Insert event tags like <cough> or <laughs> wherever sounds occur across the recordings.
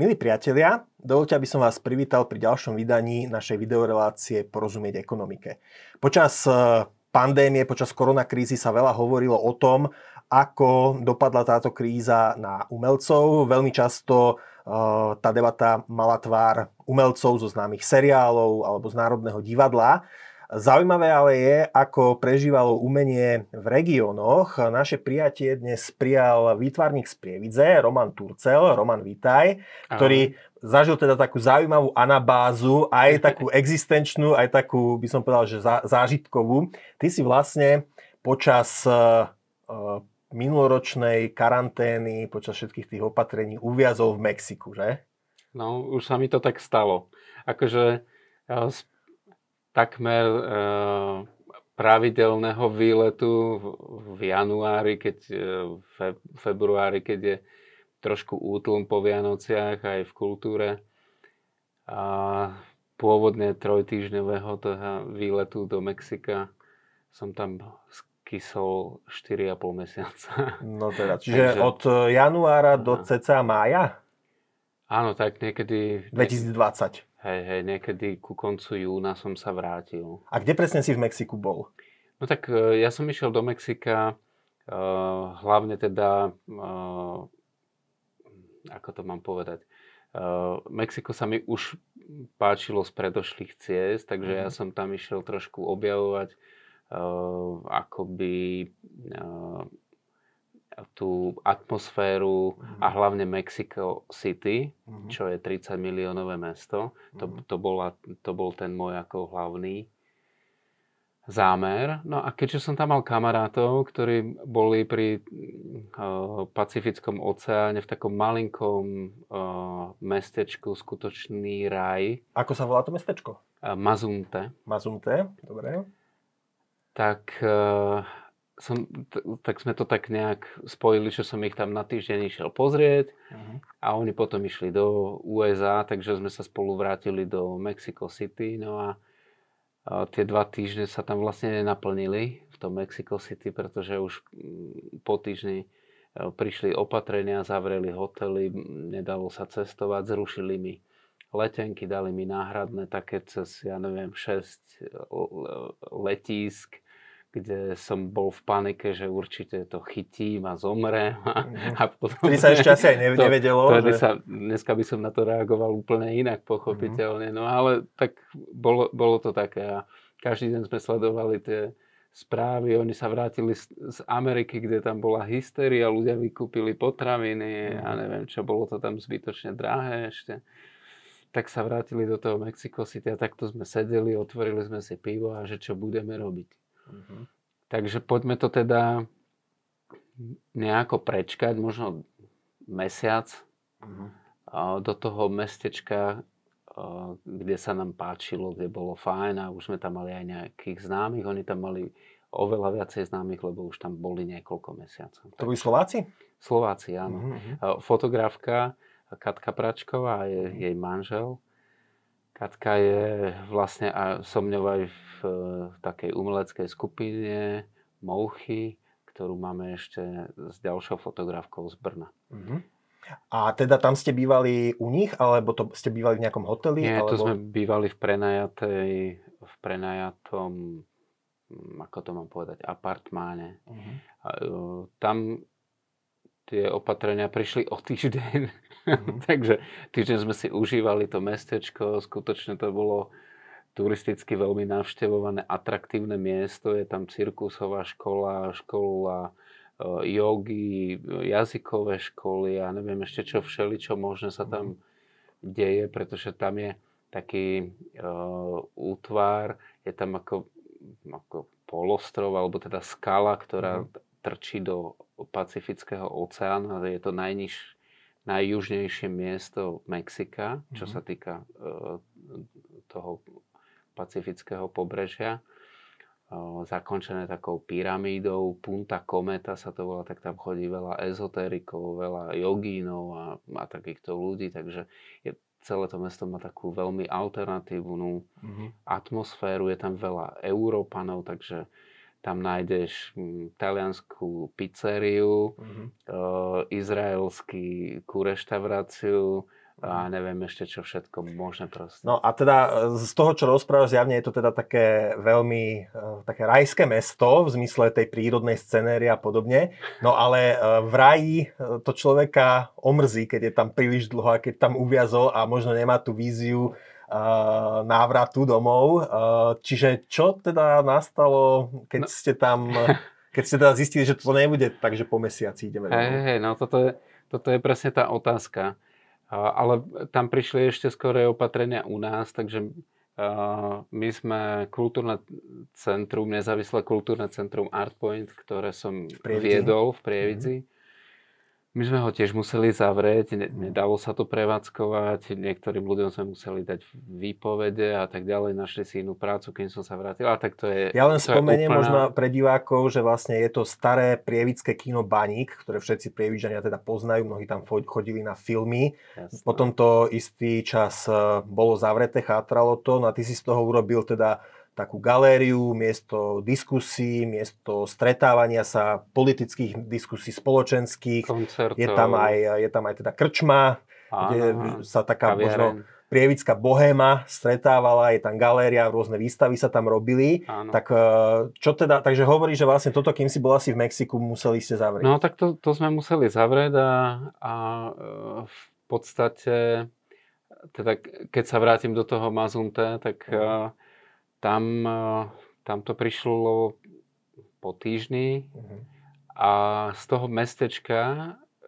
Milí priatelia, dovolte, aby som vás privítal pri ďalšom vydaní našej videorelácie Porozumieť ekonomike. Počas e, pandémie, počas koronakrízy sa veľa hovorilo o tom, ako dopadla táto kríza na umelcov. Veľmi často e, tá debata mala tvár umelcov zo známych seriálov alebo z Národného divadla. Zaujímavé ale je, ako prežívalo umenie v regiónoch. Naše prijatie dnes prijal výtvarník z Prievidze, Roman Turcel. Roman, vítaj, ktorý zažil teda takú zaujímavú anabázu, aj <laughs> takú existenčnú, aj takú, by som povedal, že zážitkovú. Ty si vlastne počas uh, minuloročnej karantény, počas všetkých tých opatrení uviazol v Mexiku, že? No, už sa mi to tak stalo. Akože takmer e, pravidelného výletu v, v januári, keď, e, fe, februári, keď je trošku útlm po Vianociach aj v kultúre. A pôvodne trojtýždňového toho výletu do Mexika som tam skysol 4,5 mesiaca. No teda, čiže <laughs> Takže, od januára do cca mája? Áno, tak niekedy... 2020. Hej, hej, niekedy ku koncu júna som sa vrátil. A kde presne si v Mexiku bol? No tak e, ja som išiel do Mexika, uh, hlavne teda, uh, ako to mám povedať, uh, Mexiko sa mi už páčilo z predošlých ciest, takže mm. ja mhm. som tam išiel trošku objavovať uh, akoby uh, tú atmosféru mm-hmm. a mhm. hlavne Mexico City, mm-hmm. čo je 30 miliónové mesto. To, mm-hmm. to, bola, to bol ten môj ako hlavný zámer. No a keďže som tam mal kamarátov, ktorí boli pri uh, Pacifickom oceáne v takom malinkom uh, mestečku, skutočný raj. Ako sa volá to mestečko? Uh, Mazunte. Mazunte, dobre. Tak uh, som, tak sme to tak nejak spojili, že som ich tam na týždeň išiel pozrieť uh-huh. a oni potom išli do USA, takže sme sa spolu vrátili do Mexico City. No a, a tie dva týždne sa tam vlastne nenaplnili v tom Mexico City, pretože už mm, po týždni e, prišli opatrenia, zavreli hotely, nedalo sa cestovať, zrušili mi letenky, dali mi náhradné také cez, ja neviem, 6 letísk kde som bol v panike, že určite to chytím a zomrem. A, mhm. a potom, Vtedy sa ešte asi aj <laughs> nevedelo. To, že... sa, dneska by som na to reagoval úplne inak, pochopiteľne. Mm-hmm. No ale tak bolo, bolo to také. A každý deň sme sledovali tie správy. Oni sa vrátili z, z Ameriky, kde tam bola hysteria, ľudia vykúpili potraviny a neviem čo, bolo to tam zbytočne drahé ešte tak sa vrátili do toho Mexico City a takto sme sedeli, otvorili sme si pivo a že čo budeme robiť. Uh-huh. Takže poďme to teda nejako prečkať, možno mesiac uh-huh. do toho mestečka, kde sa nám páčilo, kde bolo fajn a už sme tam mali aj nejakých známych. Oni tam mali oveľa viacej známych, lebo už tam boli niekoľko mesiacov. To boli Slováci? Slováci, áno. Uh-huh. Fotografka Katka Pračková a jej, uh-huh. jej manžel. Katka je vlastne a som ňou aj v v takej umeleckej skupine Mouchy, ktorú máme ešte s ďalšou fotografkou z Brna. Uh-huh. A teda tam ste bývali u nich, alebo to ste bývali v nejakom hoteli? Nie, alebo... to sme bývali v prenajatej, v prenajatom, hm, ako to mám povedať, apartmáne. Uh-huh. A, uh, tam tie opatrenia prišli o týždeň. Uh-huh. <laughs> Takže týždeň sme si užívali to mestečko, skutočne to bolo turisticky veľmi navštevované, atraktívne miesto. Je tam cirkusová škola, škola e, jogy, jazykové školy a neviem ešte čo všeli, čo možné sa tam deje, pretože tam je taký uh, útvar, je tam ako, ako polostrov, alebo teda skala, ktorá mm. trčí do Pacifického oceánu a je to najniž, najjužnejšie miesto Mexika, čo mm. sa týka uh, toho pacifického pobrežia, zakončené takou pyramídou, Punta Kometa sa to volá, tak tam chodí veľa ezoterikov, veľa jogínov a, a takýchto ľudí, takže je, celé to mesto má takú veľmi alternatívnu mm-hmm. atmosféru, je tam veľa Európanov, takže tam nájdeš hm, talianskú pizzeriu, mm-hmm. uh, izraelskú reštauráciu, a neviem ešte čo všetko možné proste. No a teda e, z toho, čo rozprávaš, zjavne je to teda také veľmi uh, také rajské mesto v zmysle tej prírodnej scenérie a podobne. No ale uh, v raji to človeka omrzí, keď je tam príliš dlho a keď tam uviazol a možno nemá tú víziu návratu domov. Čiže čo teda nastalo, keď no. ste tam, <laughs> keď ste teda zistili, že to nebude tak, že po mesiaci ideme domov? Hej, hey, no toto je, toto je presne tá otázka ale tam prišli ešte skore opatrenia u nás, takže my sme kultúrne centrum, nezávislé kultúrne centrum Artpoint, ktoré som viedol v Prievidzi. Mm-hmm my sme ho tiež museli zavrieť, nedalo sa to prevádzkovať, niektorým ľuďom sme museli dať výpovede a tak ďalej, našli si inú prácu, keď som sa vrátil. A tak to je, ja len spomeniem úplná... možno pre divákov, že vlastne je to staré prievické kino Baník, ktoré všetci prievidžania teda poznajú, mnohí tam chodili na filmy. Jasne. Potom to istý čas e, bolo zavreté, chátralo to, no a ty si z toho urobil teda takú galériu, miesto diskusí, miesto stretávania sa politických diskusí spoločenských. Koncertov. Je tam aj, je tam aj teda krčma, Áno, kde sa taká kaviareň. možno prievická bohéma stretávala, je tam galéria, rôzne výstavy sa tam robili. Áno. Tak e, čo teda, takže hovorí, že vlastne toto, kým si bol asi v Mexiku, museli ste zavrieť. No tak to, to sme museli zavrieť a, a e, v podstate, teda keď sa vrátim do toho Mazunte, tak uh tam, eh, tam to prišlo po týždni uh-huh. a z toho mestečka,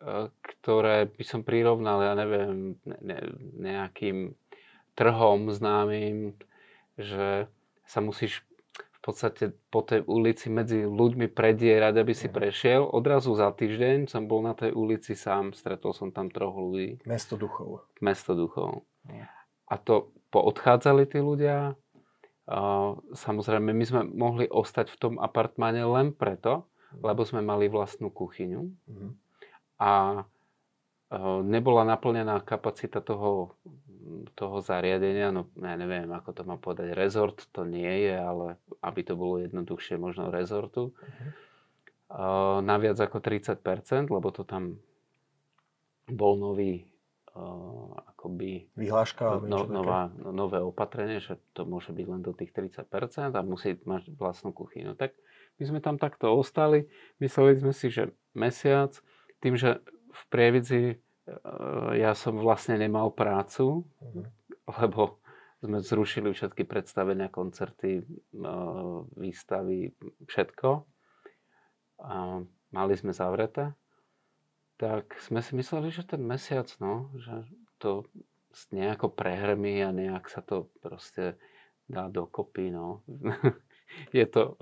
eh, ktoré by som prirovnal, ja neviem, ne, nejakým trhom známym, že sa musíš v podstate po tej ulici medzi ľuďmi predierať, aby si mhm. prešiel. Odrazu za týždeň som bol na tej ulici sám, stretol som tam troch ľudí. Mesto duchov. Mesto duchov. Uh-huh. A to poodchádzali tí ľudia, samozrejme, my sme mohli ostať v tom apartmáne len preto, mhm. lebo sme mali vlastnú kuchyňu mm. a nebola naplnená kapacita toho, toho zariadenia, no ja neviem, ako to má povedať, rezort to nie je, ale aby to bolo jednoduchšie, možno rezortu, mm. na viac ako 30%, lebo to tam bol nový akoby vyhláška no, nová, no, nové opatrenie, že to môže byť len do tých 30% a musí mať vlastnú kuchyňu. Tak my sme tam takto ostali, mysleli sme si, že mesiac, tým, že v Prievidzi uh, ja som vlastne nemal prácu, uh-huh. lebo sme zrušili všetky predstavenia, koncerty, uh, výstavy, všetko. A mali sme zavreté tak sme si mysleli, že ten mesiac, no, že to nejako prehrmí a nejak sa to proste dá dokopy, no. <laughs> je, to,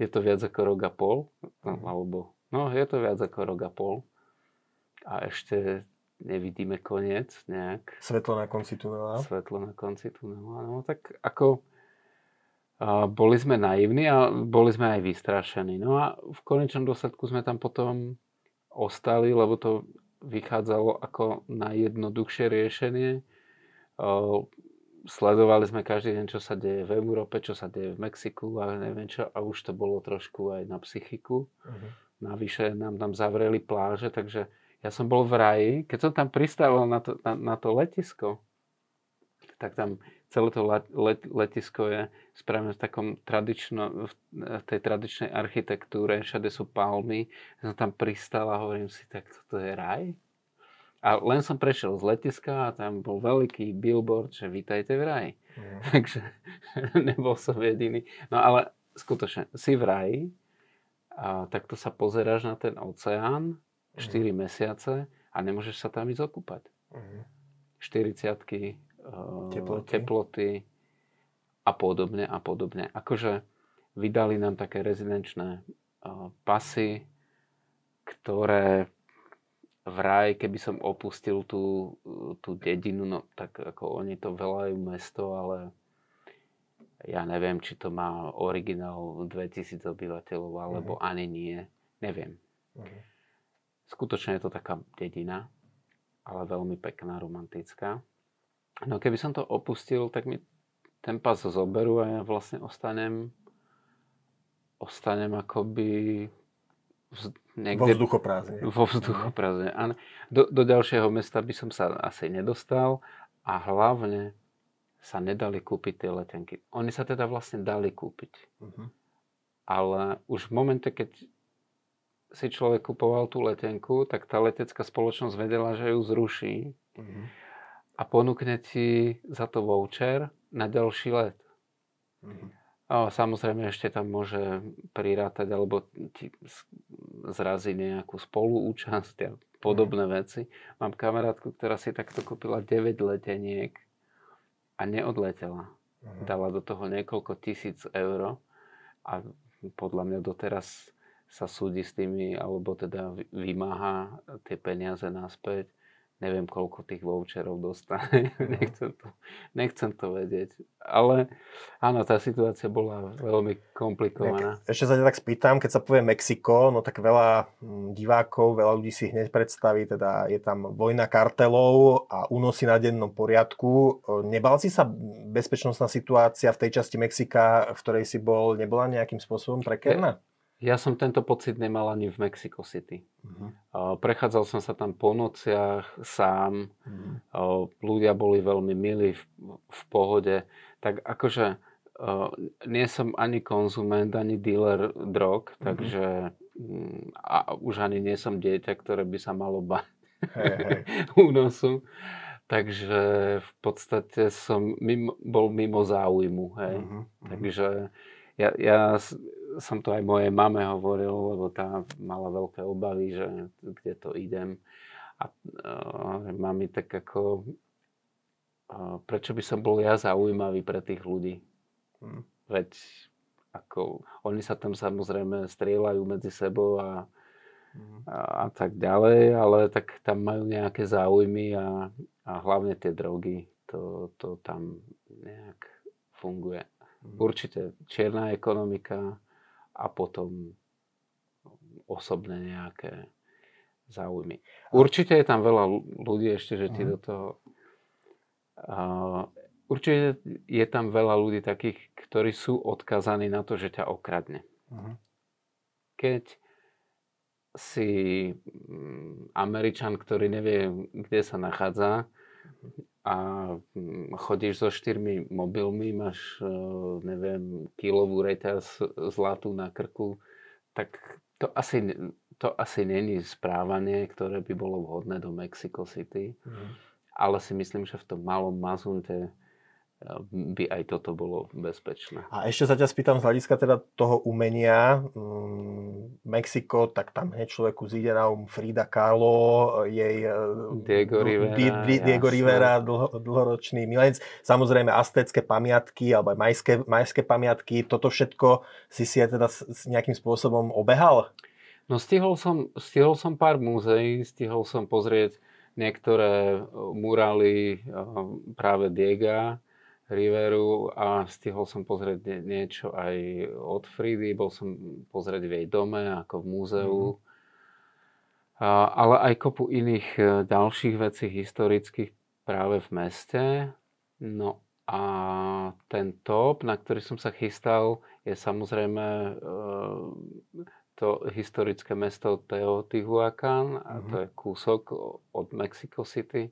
je to viac ako rok a pol, no, mhm. alebo, no, je to viac ako rok a pol. A ešte nevidíme koniec nejak. Svetlo na konci tunela. Svetlo na konci tunela, no tak ako a boli sme naivní a boli sme aj vystrašení. No a v konečnom dôsledku sme tam potom ostali, lebo to vychádzalo ako najjednoduchšie riešenie. Sledovali sme každý deň, čo sa deje v Európe, čo sa deje v Mexiku a neviem čo, a už to bolo trošku aj na psychiku. Uh-huh. Navyše nám tam zavreli pláže, takže ja som bol v raji, keď som tam pristával na to, na, na to letisko, tak tam celé to let, let, letisko je spravené v takom tradično, v tej tradičnej architektúre, všade sú palmy. Ja som tam pristal a hovorím si, tak toto je raj? A len som prešiel z letiska a tam bol veľký billboard, že vítajte v raji. Mm. <laughs> Takže <laughs> nebol som jediný. No ale skutočne, si v raji, a takto sa pozeráš na ten oceán 4 mm. mesiace a nemôžeš sa tam ísť okúpať. Mm. 40 Eh, teploty. teploty a podobne a podobne. Akože vydali nám také rezidenčné uh, pasy, ktoré vraj, keby som opustil tú, tú dedinu, no tak ako oni to velajú mesto, ale ja neviem, či to má originál 2000 obyvateľov, alebo uh-huh. ani nie. Neviem. Uh-huh. Skutočne je to taká dedina, ale veľmi pekná, romantická. No keby som to opustil, tak mi ten pas zoberú a ja vlastne ostanem, ostanem akoby niekde... Vo vzduchoprázdne. Vo vzduchoprázdne, áno. Do, do ďalšieho mesta by som sa asi nedostal a hlavne sa nedali kúpiť tie letenky. Oni sa teda vlastne dali kúpiť. Uh-huh. Ale už v momente, keď si človek kupoval tú letenku, tak tá letecká spoločnosť vedela, že ju zruší uh-huh. a ponúkne ti za to voucher na ďalší let. Uh-huh. A samozrejme ešte tam môže prirátať alebo ti zraziť nejakú spoluúčasť a podobné mm. veci. Mám kamarátku, ktorá si takto kúpila 9 leteniek a neodletela. Mm. Dala do toho niekoľko tisíc eur a podľa mňa doteraz sa súdi s tými, alebo teda vymáha tie peniaze naspäť neviem, koľko tých voucherov dostane. Mm. <laughs> nechcem, to, nechcem to vedieť. Ale áno, tá situácia bola veľmi komplikovaná. Ešte sa tak spýtam, keď sa povie Mexiko, no tak veľa hm, divákov, veľa ľudí si hneď predstaví, teda je tam vojna kartelov a únosy na dennom poriadku. Nebal si sa bezpečnostná situácia v tej časti Mexika, v ktorej si bol, nebola nejakým spôsobom prekerná? Ja som tento pocit nemal ani v Mexico City. Uh-huh. Prechádzal som sa tam po nociach sám. Uh-huh. Ľudia boli veľmi milí, v, v pohode. Tak akože nie som ani konzument, ani dealer drog, uh-huh. takže mm, a už ani nie som dieťa, ktoré by sa malo bať hey, hey. <laughs> únosu. Takže v podstate som mimo, bol mimo záujmu. Hej. Uh-huh. Takže ja, ja som to aj mojej mame hovoril, lebo tá mala veľké obavy, že kde to idem. A uh, mami tak ako, uh, prečo by som bol ja zaujímavý pre tých ľudí? Hmm. Veď ako, oni sa tam samozrejme strieľajú medzi sebou a, hmm. a, a tak ďalej, ale tak tam majú nejaké záujmy a, a hlavne tie drogy, to, to tam nejak funguje. Hmm. Určite čierna ekonomika, a potom osobné nejaké záujmy. Určite je tam veľa ľudí ešte, že ti uh-huh. do toho... Uh, určite je tam veľa ľudí takých, ktorí sú odkazaní na to, že ťa okradne. Uh-huh. Keď si mm, Američan, ktorý nevie, kde sa nachádza a mm, chodíš so štyrmi mobilmi, máš, e, neviem, kilovú reťaz zlatú na krku, tak to asi, to asi není správanie, ktoré by bolo vhodné do Mexico City. Mm. Ale si myslím, že v tom malom Mazunte by aj toto bolo bezpečné. A ešte sa ťa spýtam z hľadiska teda toho umenia. Mm, Mexiko, tak tam hneď človeku zíde na um Frida Kahlo, jej e, Diego Rivera, Di, Di, Diego Rivera dlho, dlhoročný milenec. Samozrejme aztécké pamiatky alebo aj majské, majské pamiatky. Toto všetko si si aj teda s nejakým spôsobom obehal? No stihol som, stihol som pár múzeí, stihol som pozrieť niektoré murály e, práve Diega Riveru a stihol som pozrieť niečo aj od Fridy, bol som pozrieť v jej dome, ako v múzeu. Mm-hmm. A, ale aj kopu iných e, ďalších vecí historických práve v meste. No a ten top, na ktorý som sa chystal, je samozrejme e, to historické mesto Teotihuacan, a to mhm. je kúsok od Mexico City.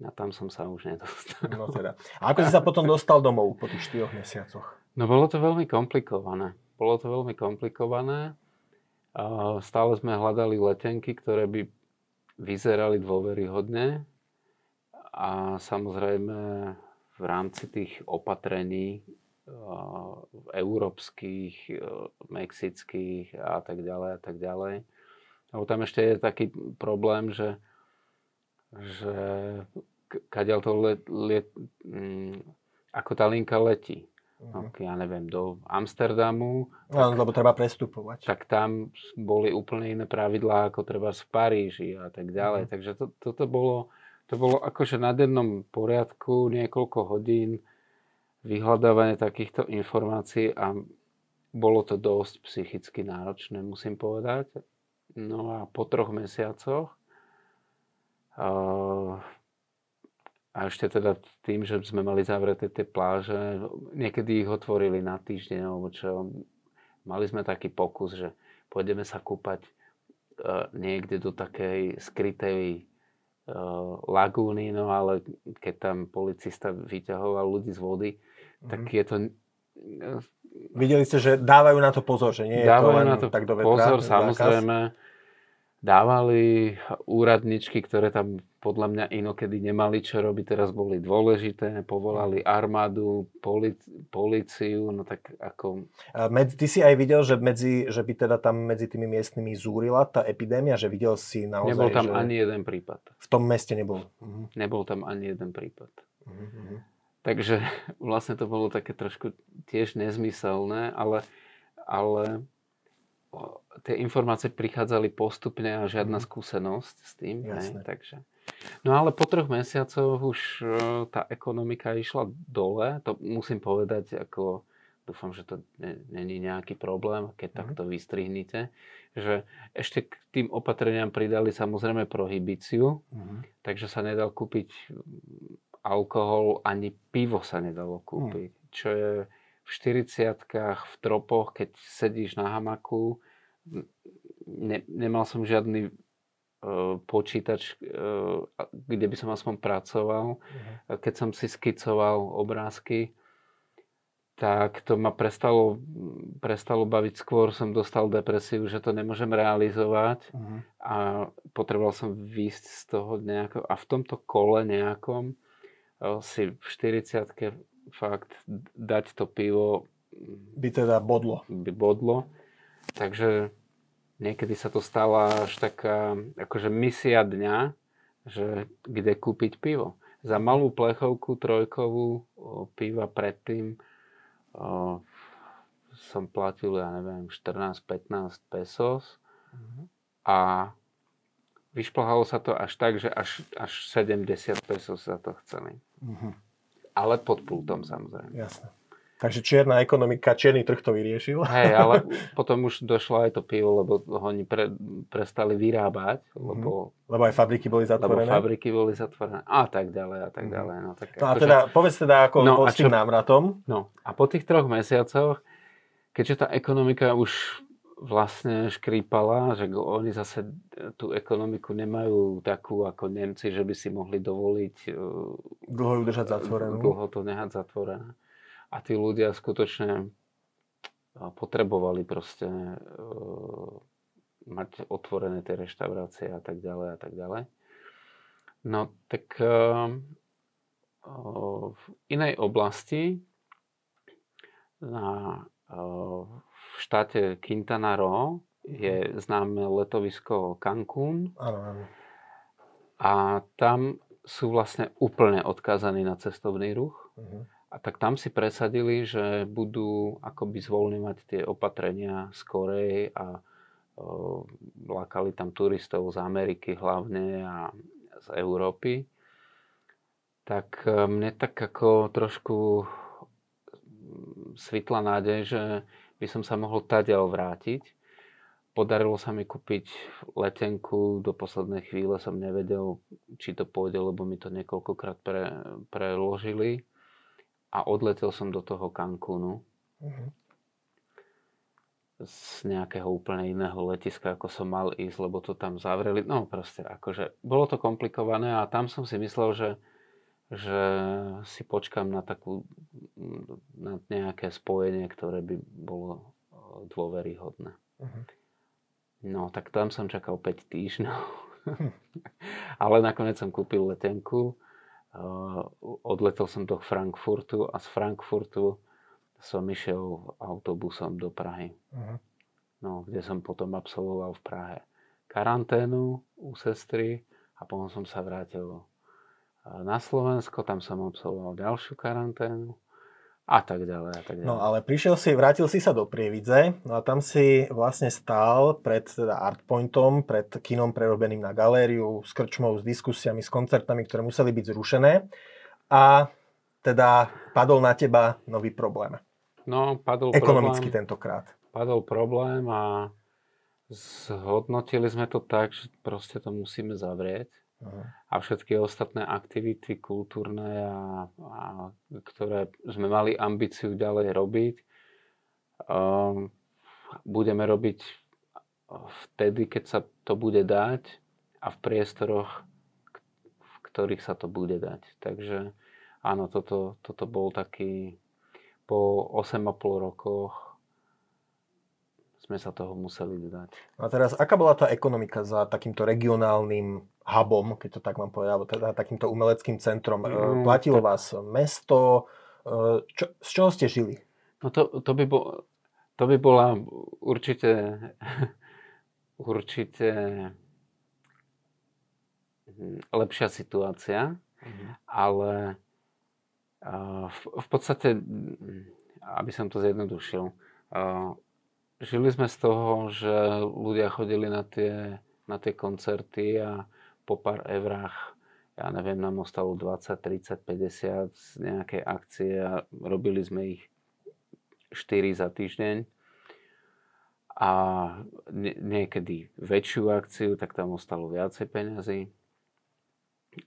A tam som sa už nedostal. No teda. A ako si sa potom dostal domov po tých 4 mesiacoch? No bolo to veľmi komplikované. Bolo to veľmi komplikované. Stále sme hľadali letenky, ktoré by vyzerali dôveryhodne. A samozrejme v rámci tých opatrení európskych, mexických a tak ďalej a tak ďalej. Lebo tam ešte je taký problém, že, že kadeľ to let, let, mm, ako tá linka letí. Uh-huh. ja neviem, do Amsterdamu. No, lebo treba prestupovať. Tak tam boli úplne iné pravidlá, ako treba v Paríži a tak ďalej. Uh-huh. Takže to, toto bolo, to bolo akože na dennom poriadku niekoľko hodín vyhľadávanie takýchto informácií a bolo to dosť psychicky náročné, musím povedať. No a po troch mesiacoch uh, a ešte teda tým, že sme mali zavreté tie pláže, niekedy ich otvorili na týždeň, alebo čo. Mali sme taký pokus, že pôjdeme sa kúpať niekde do takej skrytej uh, lagúny, no ale keď tam policista vyťahoval ľudí z vody, mm-hmm. tak je to... Uh, Videli ste, že dávajú na to pozor, že nie je dávajú to len na to tak do vetra, pozor, samozrejme. Dávali úradničky, ktoré tam podľa mňa inokedy nemali čo robiť, teraz boli dôležité, povolali armádu, polic, policiu, no tak ako... Medzi, ty si aj videl, že, medzi, že by teda tam medzi tými miestnymi zúrila tá epidémia, že videl si naozaj, Nebol tam že... ani jeden prípad. V tom meste nebol. Uh-huh. Nebol tam ani jeden prípad. Uh-huh. Takže <laughs> vlastne to bolo také trošku tiež nezmyselné, ale, ale tie informácie prichádzali postupne a žiadna skúsenosť s tým. Ne? Takže No ale po troch mesiacoch už e, tá ekonomika išla dole, to musím povedať, ako dúfam, že to není nejaký problém, keď mm. takto vystrihnite, že ešte k tým opatreniam pridali samozrejme prohibíciu, mm. takže sa nedal kúpiť alkohol, ani pivo sa nedalo kúpiť, mm. čo je v 40 v tropoch, keď sedíš na hamaku, ne, nemal som žiadny E, počítač, e, kde by som aspoň pracoval. Uh-huh. Keď som si skicoval obrázky, tak to ma prestalo, prestalo baviť. Skôr som dostal depresiu, že to nemôžem realizovať uh-huh. a potreboval som výjsť z toho nejako. A v tomto kole nejakom e, si v 40 fakt dať to pivo by teda bodlo. By bodlo. Takže niekedy sa to stala až taká akože misia dňa, že kde kúpiť pivo. Za malú plechovku trojkovú o, piva predtým o, som platil, ja neviem, 14-15 pesos mm-hmm. a vyšplhalo sa to až tak, že až, až 70 pesos za to chceli. Mm-hmm. Ale pod pultom samozrejme. Jasne. Takže čierna ekonomika, čierny trh to vyriešil. Hej, ale <laughs> potom už došlo aj to pivo, lebo ho oni pre, prestali vyrábať. Mhm. Lebo, mm-hmm. lebo aj fabriky boli zatvorené. Lebo fabriky boli zatvorené a tak ďalej a tak mhm. ďalej. No, tak no a akože, teda, povedz teda ako no, s tým návratom. No a po tých troch mesiacoch, keďže tá ekonomika už vlastne škrípala, že oni zase tú ekonomiku nemajú takú ako Nemci, že by si mohli dovoliť dlho ju držať zatvorenú. Dlho to nehať zatvorené a tí ľudia skutočne potrebovali proste uh, mať otvorené tie reštaurácie a tak ďalej a tak ďalej. No tak v inej oblasti na, v štáte Quintana Roo je mhm. známe letovisko Cancún. Áno, áno. A tam sú vlastne úplne odkázaní na cestovný ruch. Uh-huh. A tak tam si presadili, že budú akoby zvoľňovať tie opatrenia z Korei a uh, lákali tam turistov z Ameriky hlavne a z Európy. Tak uh, mne tak ako trošku svitla nádej, že by som sa mohol taďal vrátiť. Podarilo sa mi kúpiť letenku, do poslednej chvíle som nevedel, či to pôjde, lebo mi to niekoľkokrát pre, preložili a odletel som do toho Cancúnu. Uh-huh. Z nejakého úplne iného letiska, ako som mal ísť, lebo to tam zavreli. No proste, akože bolo to komplikované a tam som si myslel, že, že si počkam na takú, na nejaké spojenie, ktoré by bolo dôveryhodné. Uh-huh. No, tak tam som čakal 5 týždňov. Hm. <laughs> Ale nakoniec som kúpil letenku odletel som do Frankfurtu a z Frankfurtu som išiel autobusom do Prahy. Uh-huh. No, kde som potom absolvoval v Prahe karanténu u sestry a potom som sa vrátil na Slovensko, tam som absolvoval ďalšiu karanténu a tak ďalej a tak ďalej. No ale prišiel si, vrátil si sa do Prievidze, no a tam si vlastne stál pred teda Artpointom, pred kinom prerobeným na galériu, s krčmou, s diskusiami, s koncertami, ktoré museli byť zrušené a teda padol na teba nový problém. No, padol Ekonomicky problém, tentokrát. Padol problém a zhodnotili sme to tak, že proste to musíme zavrieť a všetky ostatné aktivity kultúrne, a, a, ktoré sme mali ambíciu ďalej robiť, um, budeme robiť vtedy, keď sa to bude dať a v priestoroch, v ktorých sa to bude dať. Takže áno, toto, toto bol taký, po 8,5 rokoch sme sa toho museli dať. A teraz, aká bola tá ekonomika za takýmto regionálnym hubom, keď to tak mám povedať, alebo teda takýmto umeleckým centrom? Mm, Platilo to... vás mesto? E, čo, z čoho ste žili? No to, to, by, bol, to by bola určite <laughs> určite hm, lepšia situácia, mm-hmm. ale v, v podstate, aby som to zjednodušil, žili sme z toho, že ľudia chodili na tie, na tie koncerty a po pár eurách, ja neviem, nám ostalo 20, 30, 50 z nejakej akcie a robili sme ich 4 za týždeň a niekedy väčšiu akciu, tak tam ostalo viacej peňazí.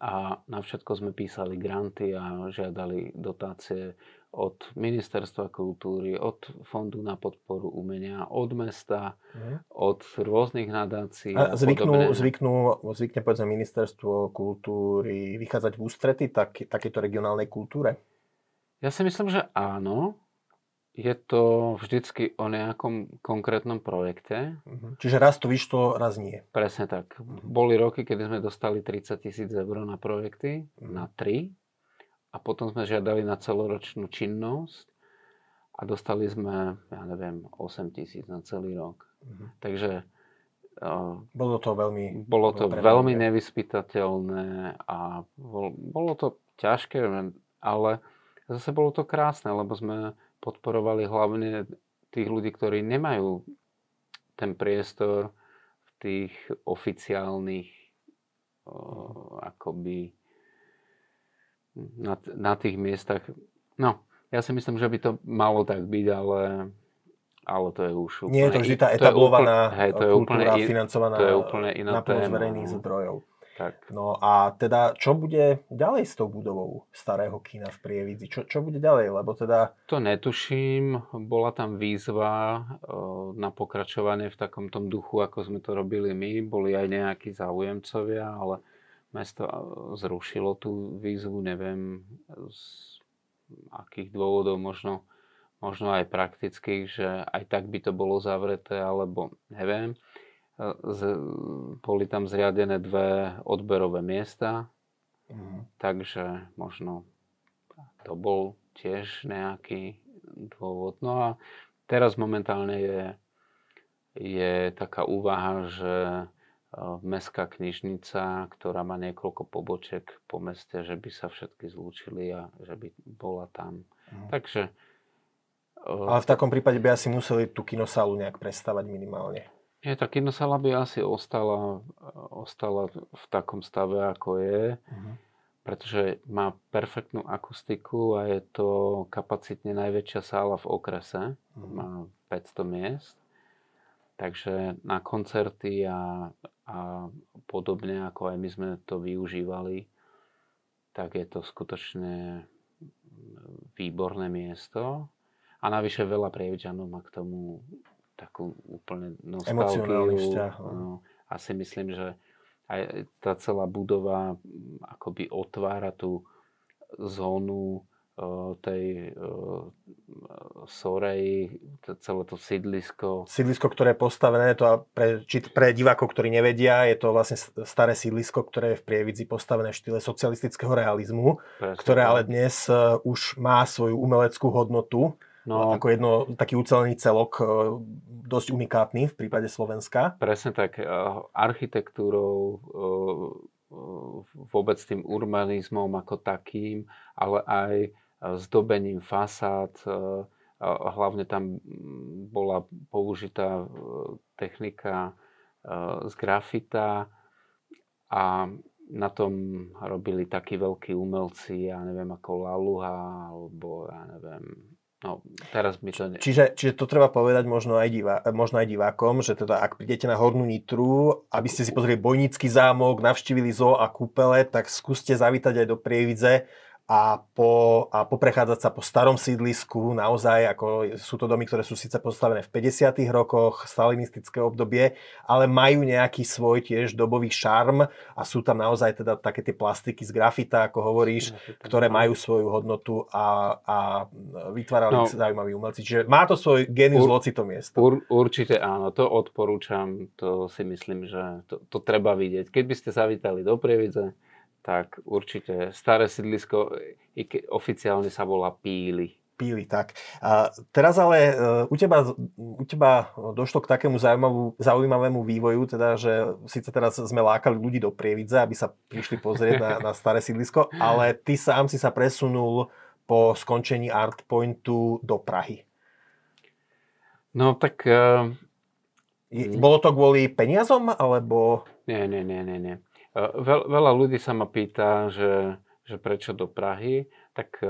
A na všetko sme písali granty a žiadali dotácie od Ministerstva kultúry, od Fondu na podporu umenia, od mesta, mm. od rôznych nadácií. A, a zvyknú, zvyknú, zvykne povedzme Ministerstvo kultúry vychádzať v ústrety tak, takéto regionálnej kultúre? Ja si myslím, že áno je to vždycky o nejakom konkrétnom projekte. Mhm. Čiže raz to vyšlo, raz nie. Presne tak. Uh-huh. Boli roky, kedy sme dostali 30 tisíc eur na projekty, uh-huh. na tri. A potom sme žiadali na celoročnú činnosť a dostali sme, ja neviem, 8 tisíc na celý rok. Uh-huh. Takže bolo to veľmi... Bolo to veľmi nevyspytateľné a bol, bolo to ťažké, ale zase bolo to krásne, lebo sme podporovali hlavne tých ľudí, ktorí nemajú ten priestor v tých oficiálnych o, akoby na, na tých miestach. No, ja si myslím, že by to malo tak byť, ale, ale to je už úplne... Nie je to vždy tá etablovaná to je úplne, hej, to je úplne, financovaná to je úplne iná na z verejných no. zdrojov. Tak. No a teda, čo bude ďalej s tou budovou starého kina v Prievidzi? Čo, čo bude ďalej? Lebo teda... To netuším. Bola tam výzva na pokračovanie v takom tom duchu, ako sme to robili my. Boli aj nejakí záujemcovia, ale mesto zrušilo tú výzvu. Neviem z akých dôvodov, možno, možno aj praktických, že aj tak by to bolo zavreté, alebo neviem z, boli tam zriadené dve odberové miesta, mm. takže možno to bol tiež nejaký dôvod. No a teraz momentálne je, je taká úvaha, že mestská knižnica, ktorá má niekoľko poboček po meste, že by sa všetky zlúčili a že by bola tam. Mm. Takže... E, Ale v takom prípade by asi museli tú kinosálu nejak prestavať minimálne. Nie, tá kinosala by asi ostala, ostala v takom stave, ako je, uh-huh. pretože má perfektnú akustiku a je to kapacitne najväčšia sála v okrese. Uh-huh. Má 500 miest. Takže na koncerty a, a podobne, ako aj my sme to využívali, tak je to skutočne výborné miesto. A navyše veľa prievidžanov má k tomu takú úplne nostalgiu. vzťah. No. no, a si myslím, že aj tá celá budova akoby otvára tú zónu tej Sorej, to, celé to sídlisko. Sídlisko, ktoré je postavené, to pre, či, pre divákov, ktorí nevedia, je to vlastne staré sídlisko, ktoré je v Prievidzi postavené v štýle socialistického realizmu, Presne, ktoré ale dnes uh, už má svoju umeleckú hodnotu No, ako jedno, taký ucelený celok, e, dosť unikátny v prípade Slovenska. Presne tak. E, architektúrou, e, vôbec tým urbanizmom ako takým, ale aj zdobením fasád. Hlavne tam bola použitá technika z grafita a na tom robili takí veľkí umelci, ja neviem, ako Laluha, alebo ja neviem, No, teraz mi to... Ne... Čiže, čiže to treba povedať možno aj, divá, možno aj divákom, že teda ak prídete na Hornú Nitru, aby ste si pozreli Bojnický zámok, navštívili zoo a kúpele, tak skúste zavítať aj do Prievidze a, po, a poprechádzať sa po starom sídlisku, naozaj, ako sú to domy, ktoré sú síce postavené v 50. rokoch, stalinistické obdobie, ale majú nejaký svoj tiež dobový šarm a sú tam naozaj teda také tie plastiky z grafita, ako hovoríš, ktoré majú svoju hodnotu a, a vytvárali no, zaujímaví umelci. Čiže má to svoj genius ur, loci to miesto. Ur, určite áno, to odporúčam, to si myslím, že to, to treba vidieť. Keď by ste zavítali do Prievidze, tak určite staré sídlisko oficiálne sa volá Píly. Píly, tak. A teraz ale e, u teba, u teba došlo k takému zaujímavú, zaujímavému vývoju, teda, že síce teraz sme lákali ľudí do Prievidze, aby sa prišli pozrieť na, na staré sídlisko, ale ty sám si sa presunul po skončení Artpointu do Prahy. No tak... Uh... Bolo to kvôli peniazom, alebo... Nie, nie, nie, nie, nie. Veľ, veľa ľudí sa ma pýta, že, že prečo do Prahy, tak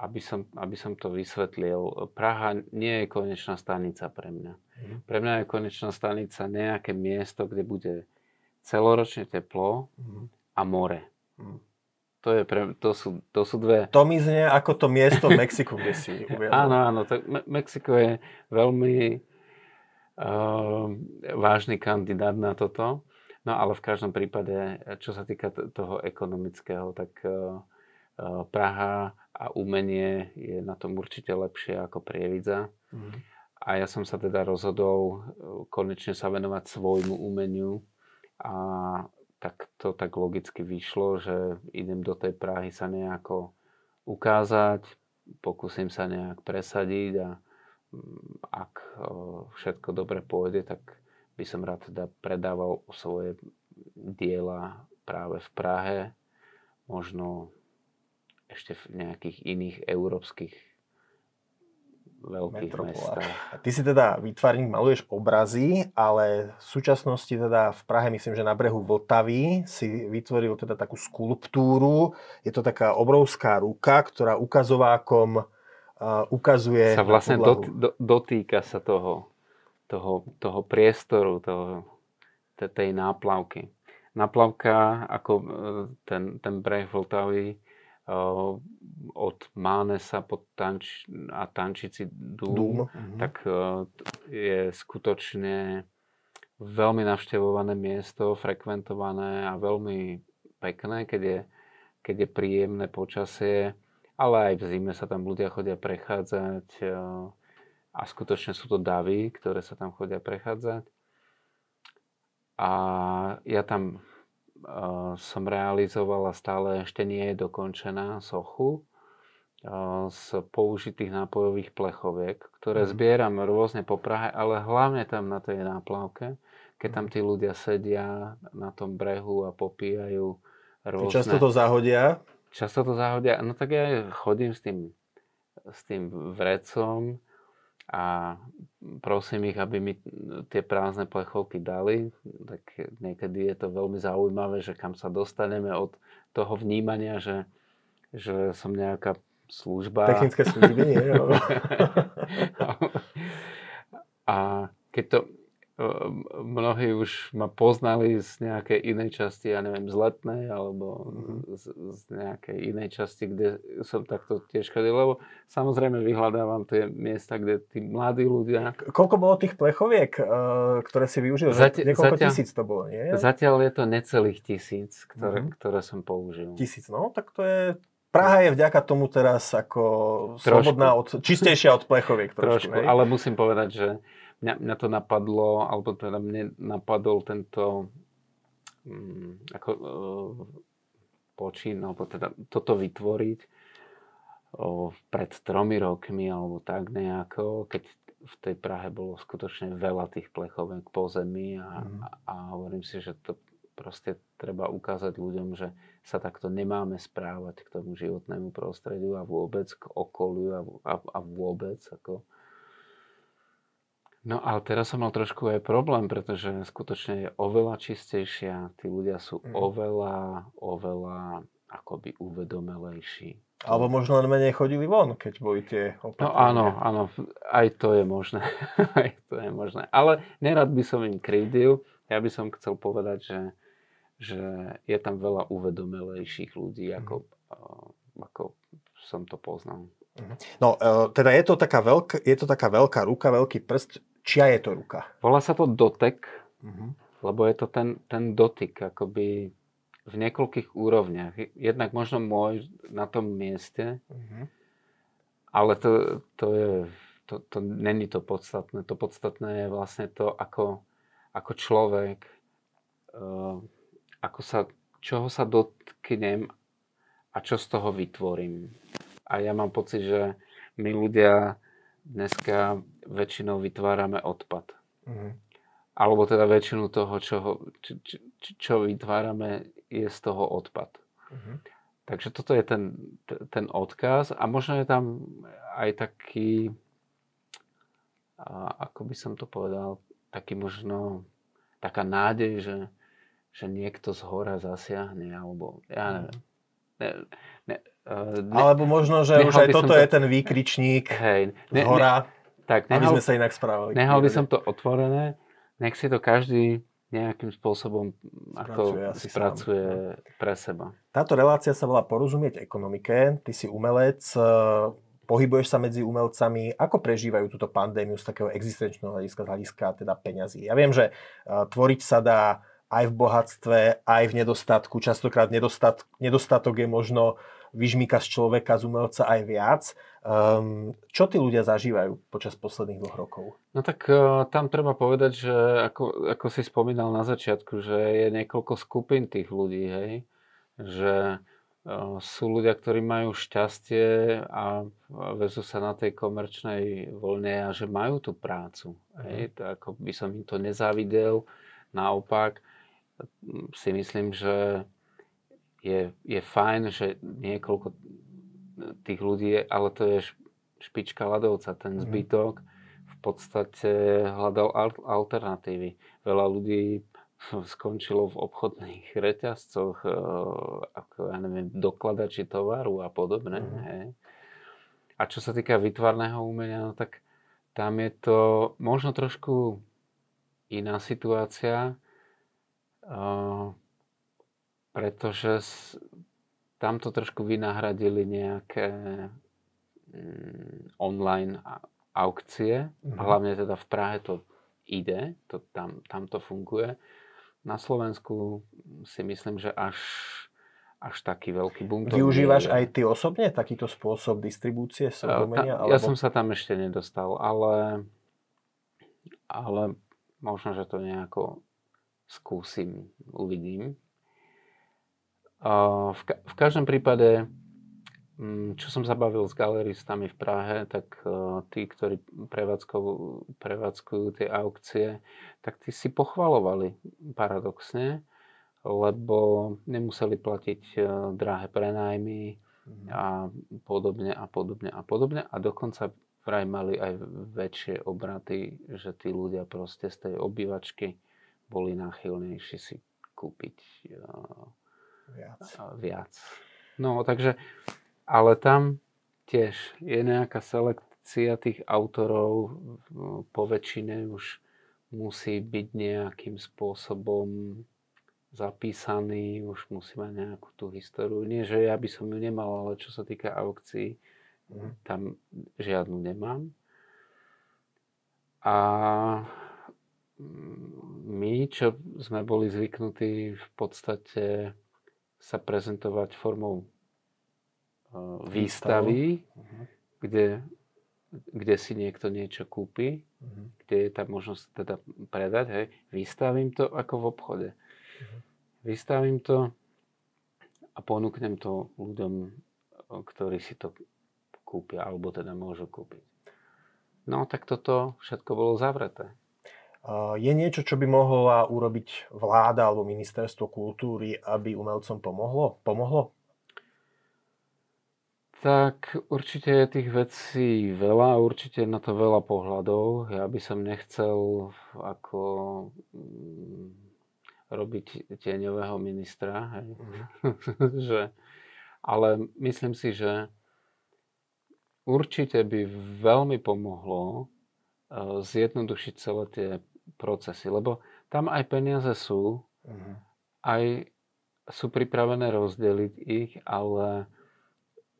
aby som, aby som to vysvetlil, Praha nie je konečná stanica pre mňa. Mm. Pre mňa je konečná stanica nejaké miesto, kde bude celoročne teplo mm. a more. Mm. To, je pre, to, sú, to sú dve... To mi znie ako to miesto v Mexiku, kde si uviedol. Áno, áno. Tak Me- Mexiko je veľmi uh, vážny kandidát na toto. No ale v každom prípade, čo sa týka toho ekonomického, tak e, e, Praha a umenie je na tom určite lepšie ako Prievidza. Mm. A ja som sa teda rozhodol konečne sa venovať svojmu umeniu a tak to tak logicky vyšlo, že idem do tej Prahy sa nejako ukázať, pokúsim sa nejak presadiť a mm, ak všetko dobre pôjde, tak by som rád teda predával svoje diela práve v Prahe, možno ešte v nejakých iných európskych veľkých mestách. Ty si teda výtvarník, maluješ obrazy, ale v súčasnosti teda v Prahe, myslím, že na brehu Vltavy si vytvoril teda takú skulptúru. Je to taká obrovská ruka, ktorá ukazovákom uh, ukazuje sa vlastne dot, do, dotýka sa toho toho, toho priestoru, toho, tej náplavky. Náplavka, ako e, ten, ten breh Vltavy, e, od Mánesa pod Tanč, a Tančici Dúm, Dúm. Mhm. tak e, je skutočne veľmi navštevované miesto, frekventované a veľmi pekné, keď je, keď je príjemné počasie, ale aj v zime sa tam ľudia chodia prechádzať a skutočne sú to davy, ktoré sa tam chodia prechádzať. A ja tam uh, som realizoval a stále ešte nie je dokončená sochu uh, z použitých nápojových plechoviek, ktoré mm. zbieram rôzne po Prahe, ale hlavne tam na tej náplavke, keď tam mhm. tí ľudia sedia na tom brehu a popíjajú rôzne... Často to zahodia? Často to zahodia. No tak ja chodím s tým, s tým vrecom, a prosím ich, aby mi tie prázdne plechovky dali, tak niekedy je to veľmi zaujímavé, že kam sa dostaneme od toho vnímania, že, že som nejaká služba. Technické služby, nie? <laughs> a keď to, mnohí už ma poznali z nejakej inej časti, ja neviem, z letnej alebo mm-hmm. z, z nejakej inej časti, kde som takto tiež chodil, lebo samozrejme vyhľadávam tie miesta, kde tí mladí ľudia... Koľko bolo tých plechoviek, eh, ktoré si využil? Zati- Niekoľko zatiaľ, tisíc to bolo, nie? Zatiaľ je to necelých tisíc, ktoré, mm-hmm. ktoré som použil. Tisíc, no tak to je Praha je vďaka tomu teraz ako trošku. slobodná, od, čistejšia od plechoviek. Trošku, trošku ale musím povedať, že mňa, mňa to napadlo, alebo teda mne napadol tento um, ako, uh, počín, alebo teda toto vytvoriť uh, pred tromi rokmi, alebo tak nejako, keď v tej Prahe bolo skutočne veľa tých plechovek po zemi a, mm. a, a hovorím si, že to proste treba ukázať ľuďom, že sa takto nemáme správať k tomu životnému prostrediu a vôbec k okoliu a, a, a vôbec ako No ale teraz som mal trošku aj problém, pretože skutočne je oveľa čistejšia, tí ľudia sú mm. oveľa, oveľa akoby uvedomelejší. Alebo možno len menej chodili von, keď boli tie opatrenia. No áno, áno, aj to je možné. <laughs> aj to je možné. Ale nerad by som im krivdil. Ja by som chcel povedať, že, že je tam veľa uvedomelejších ľudí, ako, mm. ako som to poznal. Mhm. No, teda je to taká veľká, je to taká veľká ruka, veľký prst. Čia je to ruka? Volá sa to dotek, uh-huh. lebo je to ten, ten dotyk, akoby v niekoľkých úrovniach. Jednak možno môj na tom mieste, uh-huh. ale to, to je, to, to není to podstatné. To podstatné je vlastne to, ako, ako človek, uh, ako sa, čoho sa dotknem a čo z toho vytvorím. A ja mám pocit, že my ľudia dneska väčšinou vytvárame odpad. Mm-hmm. Alebo teda väčšinu toho, čo, čo, čo, vytvárame, je z toho odpad. Mm-hmm. Takže toto je ten, ten odkaz a možno je tam aj taký, ako by som to povedal, taký možno taká nádej, že, že niekto z hora zasiahne, alebo ja neviem. Ne, ne, ne, alebo možno, že už aj toto to, je ten výkričník hej, ne, z hora. Ne, tak, nehal, aby sme sa inak správali. Nehal by som to otvorené, nech si to každý nejakým spôsobom spracuje, ako spracuje sám. pre seba. Táto relácia sa volá Porozumieť ekonomike. Ty si umelec, e, pohybuješ sa medzi umelcami. Ako prežívajú túto pandémiu z takého existenčného hľadiska, z hľadiska teda peňazí? Ja viem, že e, tvoriť sa dá aj v bohatstve, aj v nedostatku. Častokrát nedostatok, nedostatok je možno vyžmíka z človeka, z umelca aj viac. Um, čo tí ľudia zažívajú počas posledných dvoch rokov? No tak uh, tam treba povedať, že ako, ako si spomínal na začiatku, že je niekoľko skupín tých ľudí, hej? že uh, sú ľudia, ktorí majú šťastie a vezú sa na tej komerčnej voľne a že majú tú prácu. Mm. Hej? To, ako by som im to nezávidel, naopak si myslím, že je, je fajn, že niekoľko tých ľudí, ale to je špička ľadovca, ten mhm. zbytok v podstate hľadal alternatívy. Veľa ľudí <laughs> skončilo v obchodných <laughs> reťazcoch, e, ako ja neviem, dokladači tovaru a podobne. Mm. Hej. A čo sa týka vytvarného umenia, no tak tam je to možno trošku iná situácia. Uh, pretože tam to trošku vynahradili nejaké mm, online aukcie. Mm-hmm. Hlavne teda v Prahe to ide, to tam, tam to funguje. Na Slovensku si myslím, že až, až taký veľký boom. Využívaš aj ty osobne takýto spôsob distribúcie umenia? Alebo... Ja som sa tam ešte nedostal, ale, ale možno, že to nejako skúsim, uvidím. V, ka- v každom prípade, mm, čo som zabavil s galeristami v Prahe, tak e, tí, ktorí prevádzkujú, tie aukcie, tak tí si pochvalovali paradoxne, lebo nemuseli platiť e, drahé prenájmy mhm. a podobne a podobne a podobne a dokonca vraj mali aj väčšie obraty, že tí ľudia proste z tej obývačky boli náchylnejší si kúpiť e, viac. viac. No, takže, ale tam tiež je nejaká selekcia tých autorov, po väčšine už musí byť nejakým spôsobom zapísaný, už musí mať nejakú tú históriu. Nie, že ja by som ju nemal, ale čo sa týka aukcií, mm. tam žiadnu nemám. A my, čo sme boli zvyknutí v podstate sa prezentovať formou uh, výstavy, uh-huh. kde, kde si niekto niečo kúpi, uh-huh. kde je tá možnosť teda predať. Hej. Vystavím to ako v obchode. Uh-huh. Vystavím to a ponúknem to ľuďom, ktorí si to kúpia, alebo teda môžu kúpiť. No tak toto všetko bolo zavreté. Je niečo, čo by mohla urobiť vláda alebo ministerstvo kultúry, aby umelcom pomohlo? Pomohlo? Tak určite je tých vecí veľa, určite na to veľa pohľadov. Ja by som nechcel ako mm, robiť tieňového ministra, hej. Mm. <laughs> že, ale myslím si, že určite by veľmi pomohlo e, zjednodušiť celé tie procesy, lebo tam aj peniaze sú, uh-huh. aj sú pripravené rozdeliť ich, ale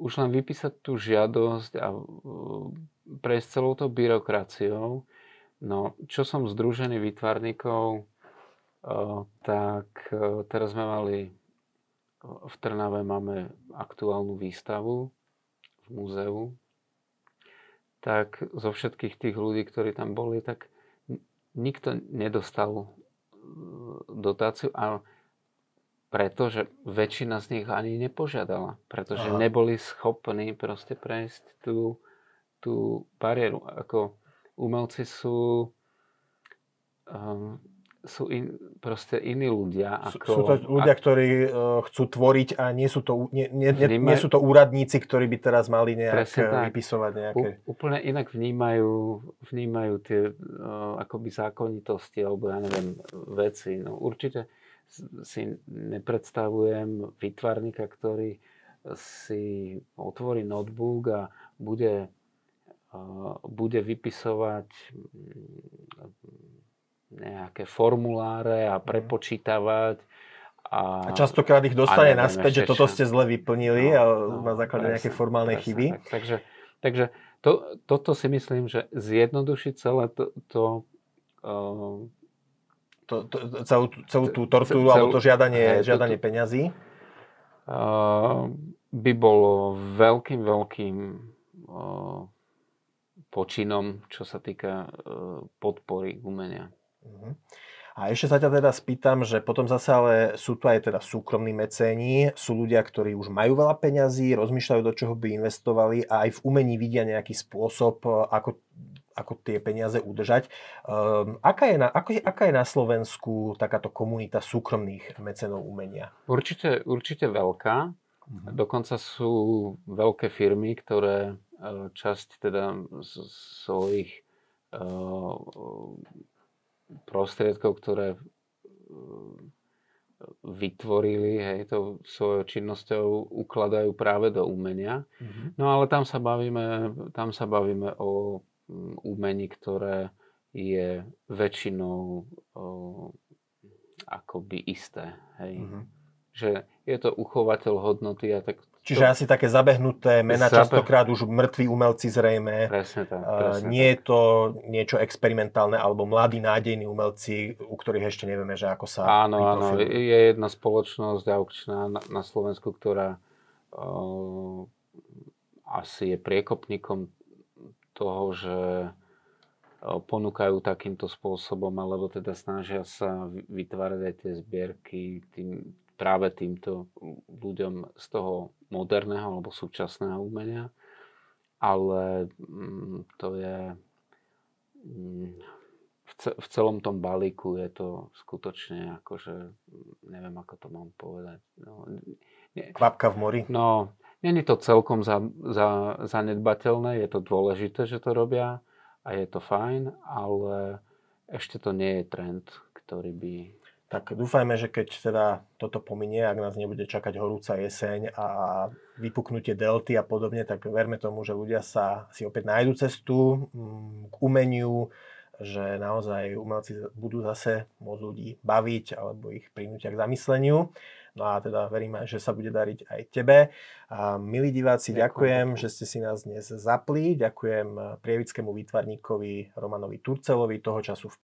už len vypísať tú žiadosť a prejsť celou tou byrokraciou. No, čo som združený výtvarníkov, tak teraz sme mali v Trnave máme aktuálnu výstavu v múzeu. Tak zo všetkých tých ľudí, ktorí tam boli, tak nikto nedostal dotáciu a pretože väčšina z nich ani nepožiadala, pretože Aha. neboli schopní proste prejsť tú, tú bariéru. Ako umelci sú um, sú in, proste iní ľudia. Ako, sú to ľudia, a, ktorí uh, chcú tvoriť a nie sú, to, nie, nie, vnímaj, nie sú to úradníci, ktorí by teraz mali nejak vypisovať nejaké... U, úplne inak vnímajú, vnímajú tie uh, akoby zákonitosti alebo ja neviem, veci. No, určite si nepredstavujem výtvarníka, ktorý si otvorí notebook a bude, uh, bude vypisovať nejaké formuláre a mhm. prepočítavať. A, a častokrát ich dostane naspäť, že toto ste zle vyplnili no, a no, na základe presne, nejakej formálnej presne, chyby. Tak, takže takže to, toto si myslím, že zjednodušiť celé to, to uh, to, to, celú, celú tú tortúru cel, alebo to žiadanie, hej, žiadanie to, peňazí? Uh, by bolo veľkým, veľkým uh, počinom, čo sa týka uh, podpory umenia. Uh-huh. A ešte sa ťa teda spýtam, že potom zase ale sú tu aj teda súkromní mecéni, sú ľudia, ktorí už majú veľa peňazí, rozmýšľajú, do čoho by investovali a aj v umení vidia nejaký spôsob, ako, ako tie peniaze udržať. Um, aká, je na, ako, aká je na Slovensku takáto komunita súkromných mecenov umenia? Určite, určite veľká. Uh-huh. Dokonca sú veľké firmy, ktoré e, časť teda svojich uh, prostriedkov, ktoré e, vytvorili, hej, to svojou činnosťou ukladajú práve do umenia. Mm-hmm. No ale tam sa bavíme, tam sa bavíme o mm, umení, ktoré je väčšinou o, akoby isté. Hej. Mm-hmm. Že je to uchovateľ hodnoty a tak Čiže to... asi také zabehnuté mená, Zabe... častokrát už mŕtvi umelci zrejme. Presne tak. Presne nie je to niečo experimentálne, alebo mladí nádejní umelci, u ktorých ešte nevieme, že ako sa Áno, áno. Je jedna spoločnosť aukčná na, na Slovensku, ktorá uh, asi je priekopníkom toho, že ponúkajú takýmto spôsobom, alebo teda snažia sa vytvárať aj tie zbierky tým, práve týmto ľuďom z toho moderného alebo súčasného umenia. Ale mm, to je mm, v celom tom balíku je to skutočne akože, neviem ako to mám povedať. No, nie, Kvapka v mori? No, není to celkom za, za, zanedbateľné, je to dôležité, že to robia a je to fajn, ale ešte to nie je trend, ktorý by tak dúfajme, že keď teda toto pominie, ak nás nebude čakať horúca jeseň a vypuknutie delty a podobne, tak verme tomu, že ľudia sa si opäť nájdu cestu mm, k umeniu, že naozaj umelci budú zase môcť ľudí baviť alebo ich prinútia k zamysleniu. No a teda verím, že sa bude dariť aj tebe. A milí diváci, ďakujem, ďakujem, že ste si nás dnes zapli. Ďakujem prievickému výtvarníkovi Romanovi Turcelovi, toho času v